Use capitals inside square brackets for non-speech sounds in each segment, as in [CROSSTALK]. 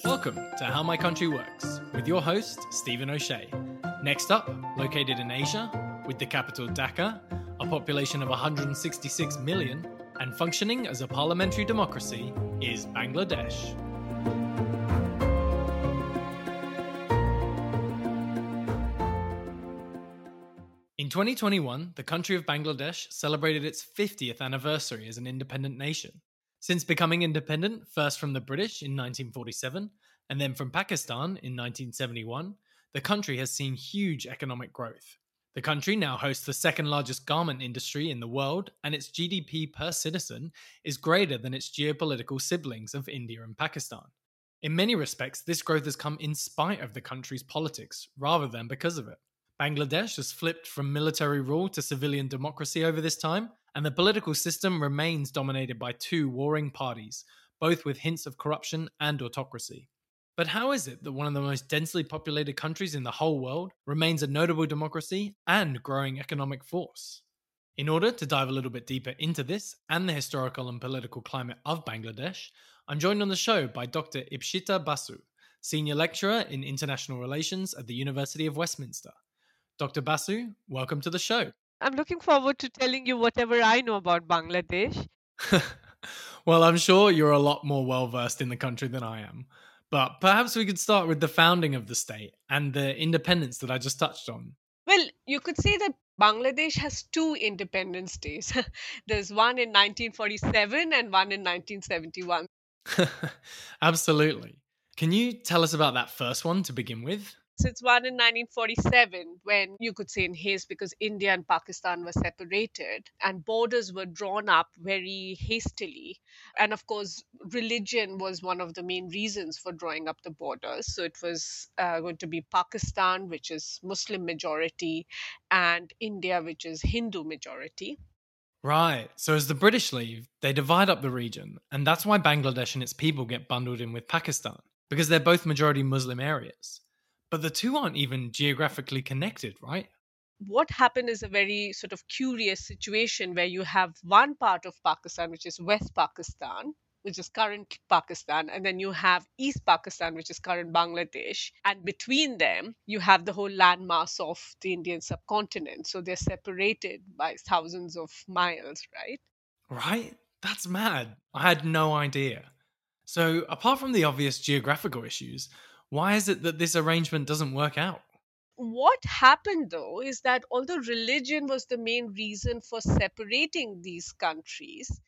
Welcome to How My Country Works with your host, Stephen O'Shea. Next up, located in Asia, with the capital Dhaka, a population of 166 million, and functioning as a parliamentary democracy, is Bangladesh. In 2021, the country of Bangladesh celebrated its 50th anniversary as an independent nation. Since becoming independent, first from the British in 1947 and then from Pakistan in 1971, the country has seen huge economic growth. The country now hosts the second largest garment industry in the world, and its GDP per citizen is greater than its geopolitical siblings of India and Pakistan. In many respects, this growth has come in spite of the country's politics rather than because of it. Bangladesh has flipped from military rule to civilian democracy over this time, and the political system remains dominated by two warring parties, both with hints of corruption and autocracy. But how is it that one of the most densely populated countries in the whole world remains a notable democracy and growing economic force? In order to dive a little bit deeper into this and the historical and political climate of Bangladesh, I'm joined on the show by Dr. Ipshita Basu, Senior Lecturer in International Relations at the University of Westminster. Dr. Basu, welcome to the show. I'm looking forward to telling you whatever I know about Bangladesh. [LAUGHS] well, I'm sure you're a lot more well versed in the country than I am. But perhaps we could start with the founding of the state and the independence that I just touched on. Well, you could say that Bangladesh has two independence days. [LAUGHS] There's one in 1947 and one in 1971. [LAUGHS] Absolutely. Can you tell us about that first one to begin with? It's one in 1947 when you could say in haste because India and Pakistan were separated and borders were drawn up very hastily. And of course, religion was one of the main reasons for drawing up the borders. So it was uh, going to be Pakistan, which is Muslim majority, and India, which is Hindu majority. Right. So as the British leave, they divide up the region, and that's why Bangladesh and its people get bundled in with Pakistan, because they're both majority Muslim areas. But the two aren't even geographically connected, right? What happened is a very sort of curious situation where you have one part of Pakistan, which is West Pakistan, which is current Pakistan, and then you have East Pakistan, which is current Bangladesh. And between them, you have the whole landmass of the Indian subcontinent. So they're separated by thousands of miles, right? Right? That's mad. I had no idea. So, apart from the obvious geographical issues, why is it that this arrangement doesn't work out? What happened though is that although religion was the main reason for separating these countries,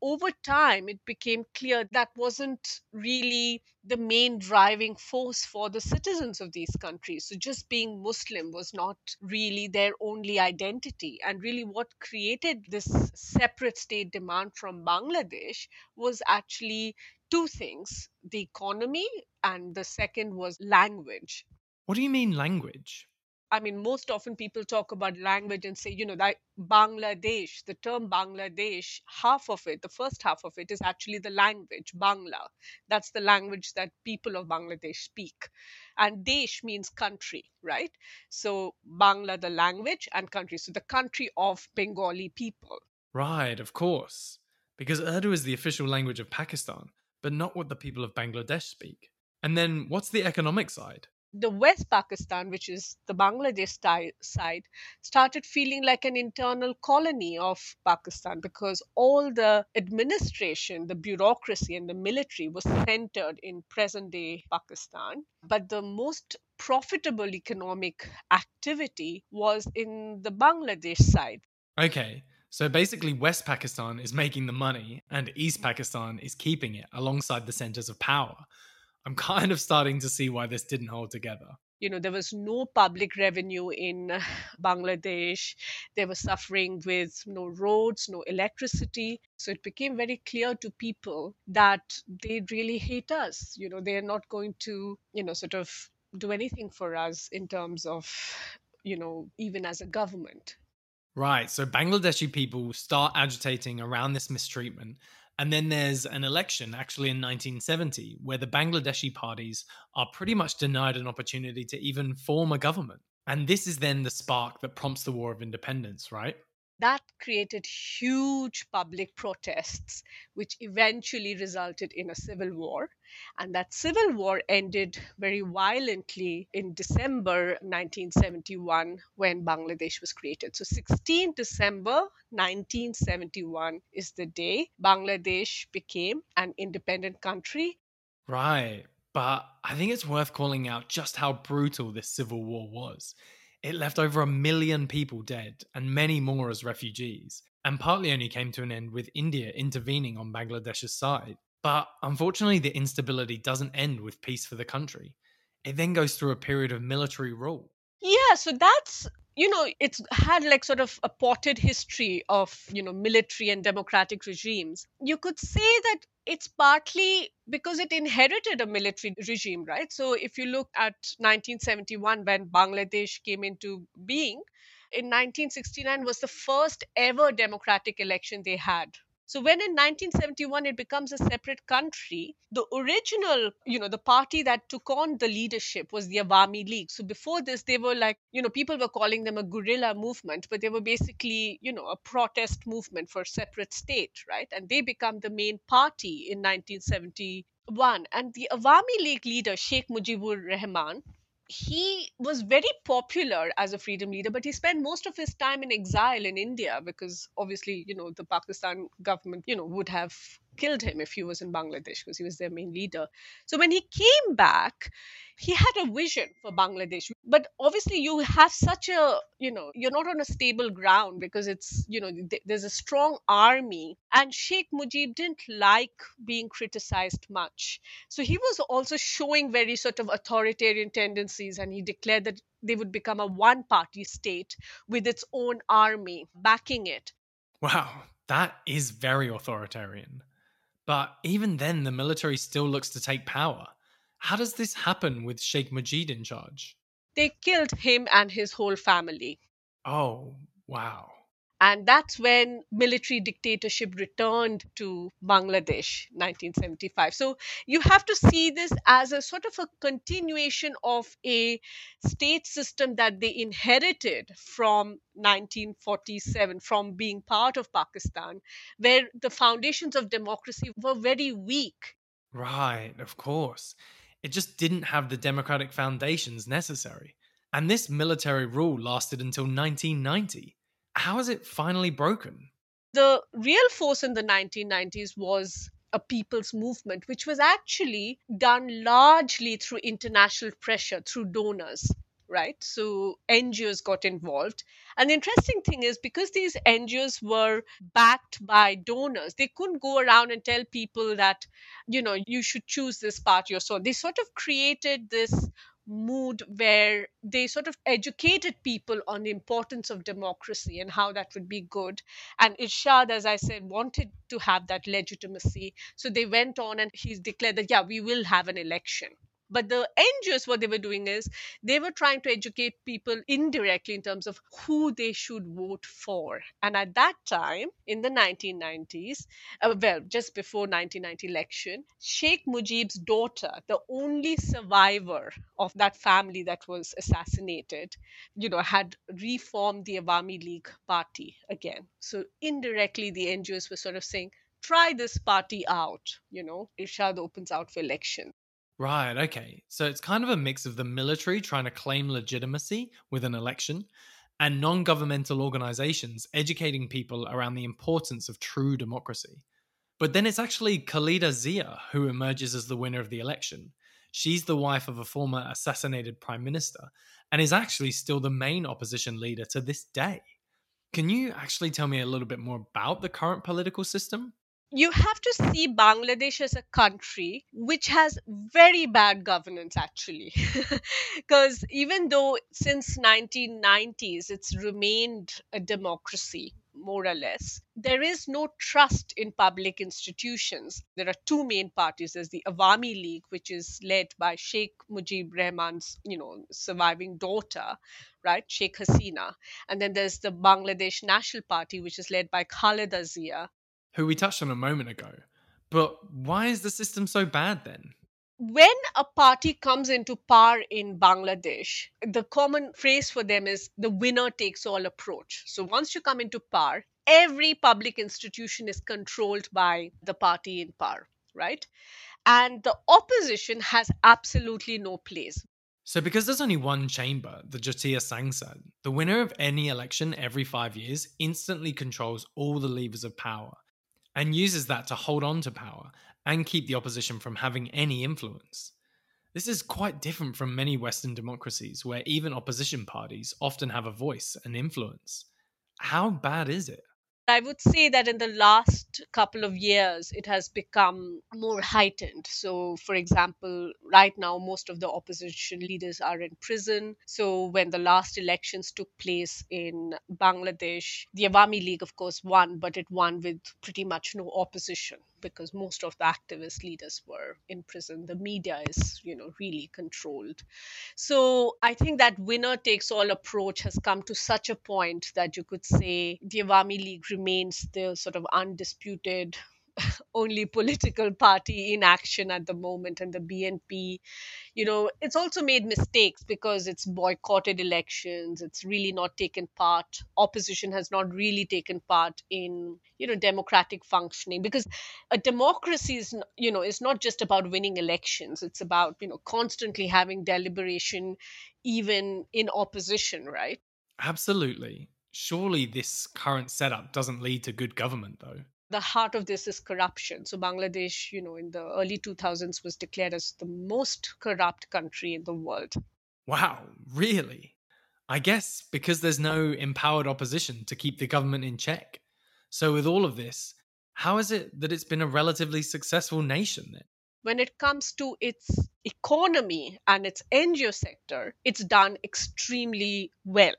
over time it became clear that wasn't really the main driving force for the citizens of these countries. So just being Muslim was not really their only identity. And really, what created this separate state demand from Bangladesh was actually two things the economy, and the second was language. What do you mean, language? I mean, most often people talk about language and say, you know, that Bangladesh, the term Bangladesh, half of it, the first half of it is actually the language, Bangla. That's the language that people of Bangladesh speak. And Desh means country, right? So Bangla, the language, and country. So the country of Bengali people. Right, of course. Because Urdu is the official language of Pakistan but not what the people of Bangladesh speak. And then what's the economic side? The West Pakistan, which is the Bangladesh side, started feeling like an internal colony of Pakistan because all the administration, the bureaucracy, and the military was centered in present day Pakistan. But the most profitable economic activity was in the Bangladesh side. Okay, so basically, West Pakistan is making the money and East Pakistan is keeping it alongside the centers of power. I'm kind of starting to see why this didn't hold together. You know, there was no public revenue in [LAUGHS] Bangladesh. They were suffering with no roads, no electricity. So it became very clear to people that they really hate us. You know, they're not going to, you know, sort of do anything for us in terms of, you know, even as a government. Right. So Bangladeshi people start agitating around this mistreatment. And then there's an election, actually in 1970, where the Bangladeshi parties are pretty much denied an opportunity to even form a government. And this is then the spark that prompts the War of Independence, right? That created huge public protests, which eventually resulted in a civil war. And that civil war ended very violently in December 1971 when Bangladesh was created. So, 16 December 1971 is the day Bangladesh became an independent country. Right. But I think it's worth calling out just how brutal this civil war was. It left over a million people dead and many more as refugees, and partly only came to an end with India intervening on Bangladesh's side. But unfortunately, the instability doesn't end with peace for the country. It then goes through a period of military rule. Yeah, so that's you know it's had like sort of a potted history of you know military and democratic regimes. You could say that it's partly because it inherited a military regime right? So if you look at 1971 when bangladesh came into being in 1969 was the first ever democratic election they had so when in 1971 it becomes a separate country, the original, you know, the party that took on the leadership was the Awami League. So before this, they were like, you know, people were calling them a guerrilla movement, but they were basically, you know, a protest movement for a separate state, right? And they become the main party in 1971. And the Awami League leader, Sheikh Mujibur Rahman, he was very popular as a freedom leader, but he spent most of his time in exile in India because obviously, you know, the Pakistan government, you know, would have killed him if he was in Bangladesh because he was their main leader. So when he came back, he had a vision for Bangladesh. But obviously, you have such a, you know, you're not on a stable ground because it's, you know, th- there's a strong army. And Sheikh Mujib didn't like being criticized much. So he was also showing very sort of authoritarian tendencies and he declared that they would become a one party state with its own army backing it. Wow, that is very authoritarian. But even then, the military still looks to take power. How does this happen with Sheikh Mujib in charge? They killed him and his whole family. Oh, wow. And that's when military dictatorship returned to Bangladesh, 1975. So you have to see this as a sort of a continuation of a state system that they inherited from 1947, from being part of Pakistan, where the foundations of democracy were very weak. Right, of course. It just didn't have the democratic foundations necessary. And this military rule lasted until 1990 how is it finally broken? The real force in the 1990s was a people's movement, which was actually done largely through international pressure, through donors right? So NGOs got involved. And the interesting thing is because these NGOs were backed by donors, they couldn't go around and tell people that, you know, you should choose this party or so. They sort of created this mood where they sort of educated people on the importance of democracy and how that would be good. And Ershad, as I said, wanted to have that legitimacy. So they went on and he declared that, yeah, we will have an election. But the NGOs, what they were doing is they were trying to educate people indirectly in terms of who they should vote for. And at that time, in the 1990s, uh, well, just before 1990 election, Sheikh Mujib's daughter, the only survivor of that family that was assassinated, you know, had reformed the Awami League party again. So indirectly, the NGOs were sort of saying, try this party out. You know, Ershad opens out for election. Right, okay. So it's kind of a mix of the military trying to claim legitimacy with an election and non governmental organizations educating people around the importance of true democracy. But then it's actually Khaleda Zia who emerges as the winner of the election. She's the wife of a former assassinated prime minister and is actually still the main opposition leader to this day. Can you actually tell me a little bit more about the current political system? You have to see Bangladesh as a country which has very bad governance actually. [LAUGHS] Because even though since 1990s it's remained a democracy more or less there is no trust in public institutions. There are two main parties. There's the awami league which is led by sheikh mujib rahman's you know surviving daughter right sheikh hasina. And then there's the bangladesh national party which is led by khaleda zia who we touched on a moment ago. But why is the system so bad then? when a party comes into power in Bangladesh, the common phrase for them is the winner takes all approach. So once you come into power, every public institution is controlled by the party in power, right? And the opposition has absolutely no place. So, because there's only one chamber, the Jatiya Sangsad, the winner of any election every five years instantly controls all the levers of power and uses that to hold on to power and keep the opposition from having any influence. This is quite different from many Western democracies where even opposition parties often have a voice and influence. How bad is it? I would say that in the last couple of years, it has become more heightened. So, for example, right now, most of the opposition leaders are in prison. So, when the last elections took place in Bangladesh, the Awami League, of course, won, but it won with pretty much no opposition because most of the activist leaders were in prison. The media is, you know, really controlled. So I think that winner takes all approach has come to such a point that you could say the Awami League remains the sort of undisputed [LAUGHS] only political party in action at the moment and the bnp you know it's also made mistakes because it's boycotted elections. It's really not taken part. Opposition has not really taken part in you know democratic functioning because a democracy is you know is not just about winning elections. It's about you know constantly having deliberation even in opposition right? Absolutely. Surely this current setup doesn't lead to good government though the heart of this is corruption. So Bangladesh, you know, in the early 2000s was declared as the most corrupt country in the world. Wow, really? I guess because there's no empowered opposition to keep the government in check. So with all of this, how is it that it's been a relatively successful nation then? When it comes to its economy and its NGO sector, it's done extremely well.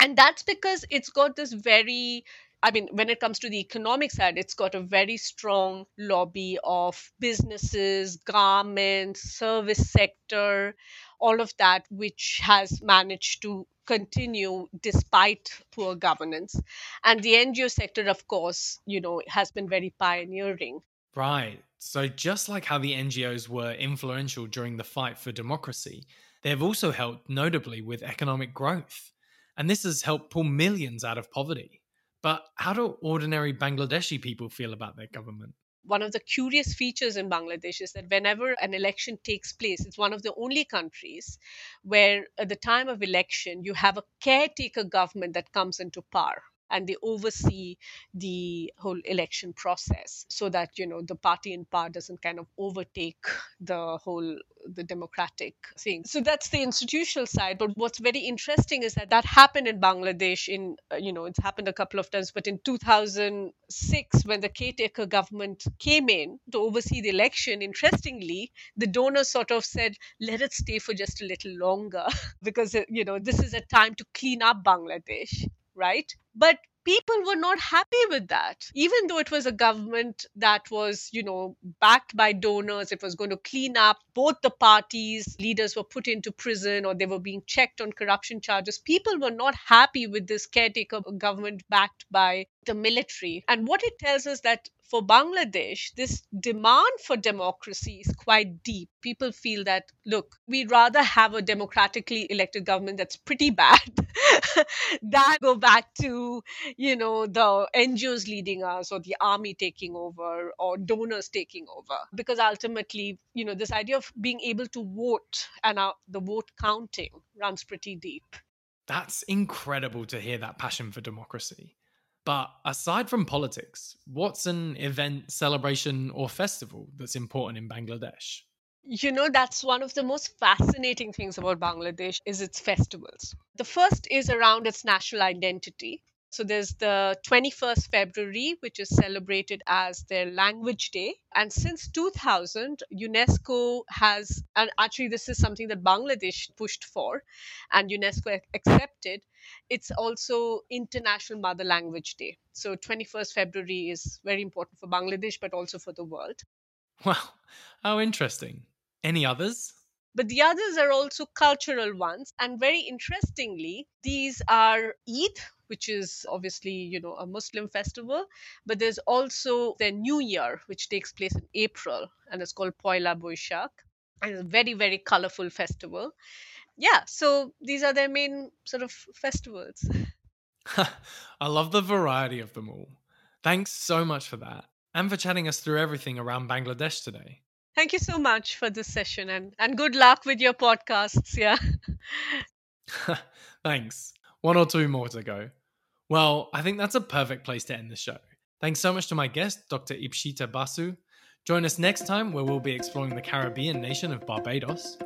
And that's because it's got this very I mean, when it comes to the economic side, it's got a very strong lobby of businesses, garments, service sector, all of that, which has managed to continue despite poor governance. And the NGO sector, of course, you know, has been very pioneering. Right. So just like how the NGOs were influential during the fight for democracy, they have also helped notably with economic growth. And this has helped pull millions out of poverty. But how do ordinary Bangladeshi people feel about their government? One of the curious features in Bangladesh is that whenever an election takes place, it's one of the only countries where at the time of election, you have a caretaker government that comes into power and they oversee the whole election process so that you know the party in power doesn't kind of overtake the whole the democratic thing. So that's the institutional side but what's very interesting is that that happened in bangladesh in uh, you know it's happened a couple of times but in 2006 when the caretaker government came in to oversee the election interestingly the donors sort of said let it stay for just a little longer [LAUGHS] because uh, you know this is a time to clean up bangladesh right? But people were not happy with that even though it was a government that was you know backed by donors it was going to clean up both the parties leaders were put into prison or they were being checked on corruption charges people were not happy with this caretaker government backed by the military and what it tells us that for Bangladesh, this demand for democracy is quite deep. People feel that, look, we'd rather have a democratically elected government that's pretty bad [LAUGHS] than go back to, you know, the NGOs leading us or the army taking over or donors taking over. Because ultimately, you know, this idea of being able to vote and uh, the vote counting runs pretty deep. That's incredible to hear that passion for democracy. But aside from politics, what's an event, celebration, or festival that's important in Bangladesh? You know, that's one of the most fascinating things about Bangladesh is its festivals. The first is around its national identity. So there's the 21st February, which is celebrated as their language day. And since 2000, UNESCO has, and actually, this is something that Bangladesh pushed for and UNESCO accepted. It's also International Mother Language Day. So 21st February is very important for Bangladesh, but also for the world. Wow, how interesting. Any others? But the others are also cultural ones. And very interestingly, these are Eid, which is obviously, you know, a Muslim festival. But there's also the New Year, which takes place in April, and it's called Poila Boishakh. and a very very colorful festival yeah so these are their main sort of festivals [LAUGHS] I love the variety of them all. Thanks so much for that and for chatting us through everything around Bangladesh today. thank you so much for this session and and good luck with your podcasts yeah [LAUGHS] Thanks. One or two more to go. Well, I think that's a perfect place to end the show. Thanks so much to my guest, Dr. Ipshita Basu. Join us next time where we'll be exploring the Caribbean nation of Barbados.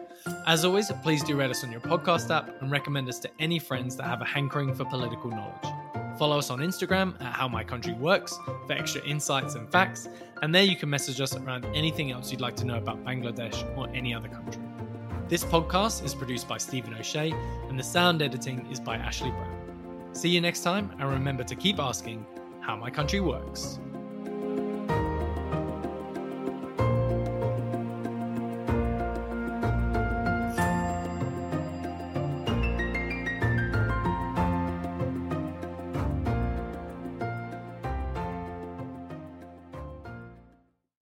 As always, please do rate us on your podcast app and recommend us to any friends that have a hankering for political knowledge. Follow us on Instagram at How My Country Works for extra insights and facts, and there you can message us around anything else you'd like to know about Bangladesh or any other country. This podcast is produced by Stephen O'Shea, and the sound editing is by Ashley Brown. See you next time, and remember to keep asking how my country works.